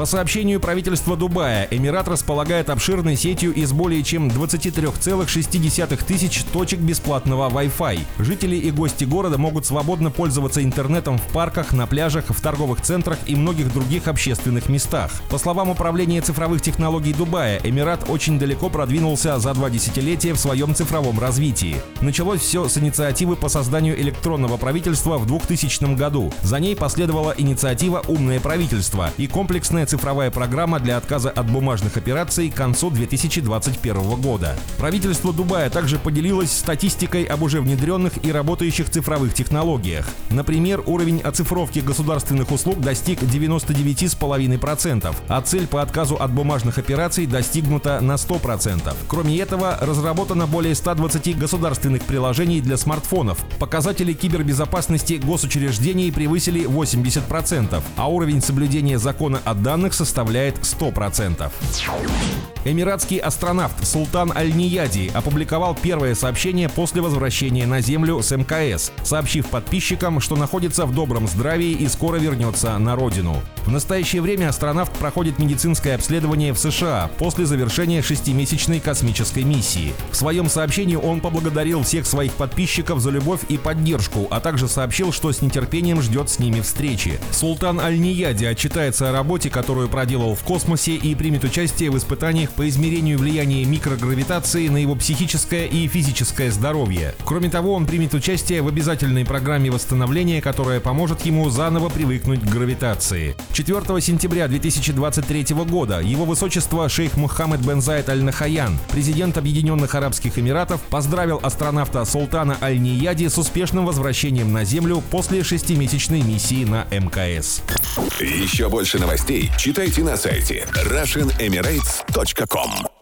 По сообщению правительства Дубая, Эмират располагает обширной сетью из более чем 23,6 тысяч точек бесплатного Wi-Fi. Жители и гости города могут свободно пользоваться интернетом в парках, на пляжах, в торговых центрах и многих других общественных местах. По словам Управления цифровых технологий Дубая, Эмират очень далеко продвинулся за два десятилетия в своем цифровом развитии. Началось все с инициативы по созданию электронного правительства в 2000 году. За ней последовала инициатива «Умное правительство» и комплексная цифровая программа для отказа от бумажных операций к концу 2021 года. Правительство Дубая также поделилось статистикой об уже внедренных и работающих цифровых технологиях. Например, уровень оцифровки государственных услуг достиг 99,5%, а цель по отказу от бумажных операций достигнута на 100%. Кроме этого, разработано более 120 государственных приложений для смартфонов. Показатели кибербезопасности госучреждений превысили 80%, а уровень соблюдения закона о данных составляет 100%. Эмиратский астронавт Султан Аль-Нияди опубликовал первое сообщение после возвращения на Землю с МКС, сообщив подписчикам, что находится в добром здравии и скоро вернется на родину. В настоящее время астронавт проходит медицинское обследование в США после завершения шестимесячной космической миссии. В своем сообщении он поблагодарил всех своих подписчиков за любовь и поддержку, а также сообщил, что с нетерпением ждет с ними встречи. Султан Аль-Нияди отчитается о работе, которую проделал в космосе и примет участие в испытаниях по измерению влияния микрогравитации на его психическое и физическое здоровье. Кроме того, он примет участие в обязательной программе восстановления, которая поможет ему заново привыкнуть к гравитации. 4 сентября 2023 года его высочество шейх Мухаммед бен Зайд Аль-Нахаян, президент Объединенных Арабских Эмиратов, поздравил астронавта Султана Аль-Нияди с успешным возвращением на Землю после шестимесячной миссии на МКС. Еще больше новостей читайте на сайте RussianEmirates.com